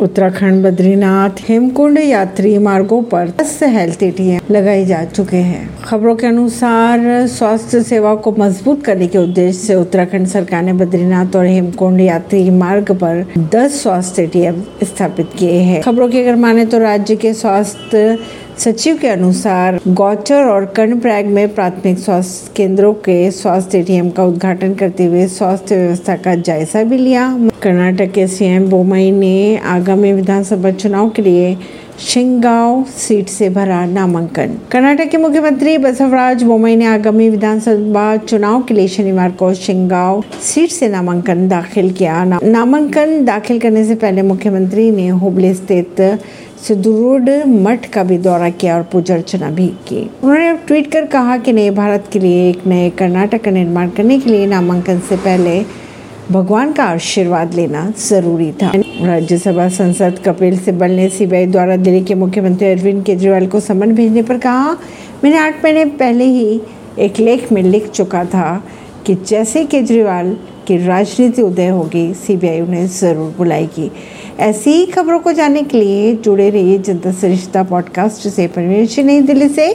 उत्तराखंड बद्रीनाथ हेमकुंड यात्री मार्गों पर दस हेल्थ एटीएम लगाए जा चुके हैं। खबरों के अनुसार स्वास्थ्य सेवा को मज़बूत करने के उद्देश्य से उत्तराखंड सरकार ने बद्रीनाथ और हेमकुंड यात्री मार्ग पर 10 स्वास्थ्य एटीएम स्थापित किए हैं। खबरों की अगर माने तो राज्य के स्वास्थ्य सचिव के अनुसार, गौचर और कर्णप्रयाग में प्राथमिक स्वास्थ्य केंद्रों के स्वास्थ्य एटीएम का उद्घाटन करते हुए स्वास्थ्य व्यवस्था का जायजा भी लिया। कर्नाटक के सीएम बोमई ने आगामी विधानसभा चुनाव के लिए शिंगांव सीट से भरा नामांकन। कर्नाटक के मुख्यमंत्री बसवराज बोमई ने आगामी विधानसभा चुनाव के लिए शनिवार को शिंगाव सीट से नामांकन दाखिल किया। ना, नामांकन दाखिल करने से पहले मुख्यमंत्री ने हुबली स्थित सुदृढ़ मठ का भी दौरा किया और पूजा अर्चना भी की। उन्होंने ट्वीट कर कहा कि नए भारत के लिए एक नए कर्नाटक का निर्माण करने के लिए नामांकन से पहले भगवान का आशीर्वाद लेना ज़रूरी था। राज्यसभा सांसद कपिल सिब्बल ने सीबीआई द्वारा दिल्ली के मुख्यमंत्री अरविंद केजरीवाल को समन भेजने पर कहा, मैंने आठ महीने पहले ही एक लेख में लिख चुका था कि जैसे केजरीवाल की राजनीति उदय होगी, सीबीआई उन्हें ज़रूर बुलाएगी। ऐसी ही खबरों को जानने के लिए जुड़े रहिए जनता सरिश्ता पॉडकास्ट से। परमेश नई दिल्ली से।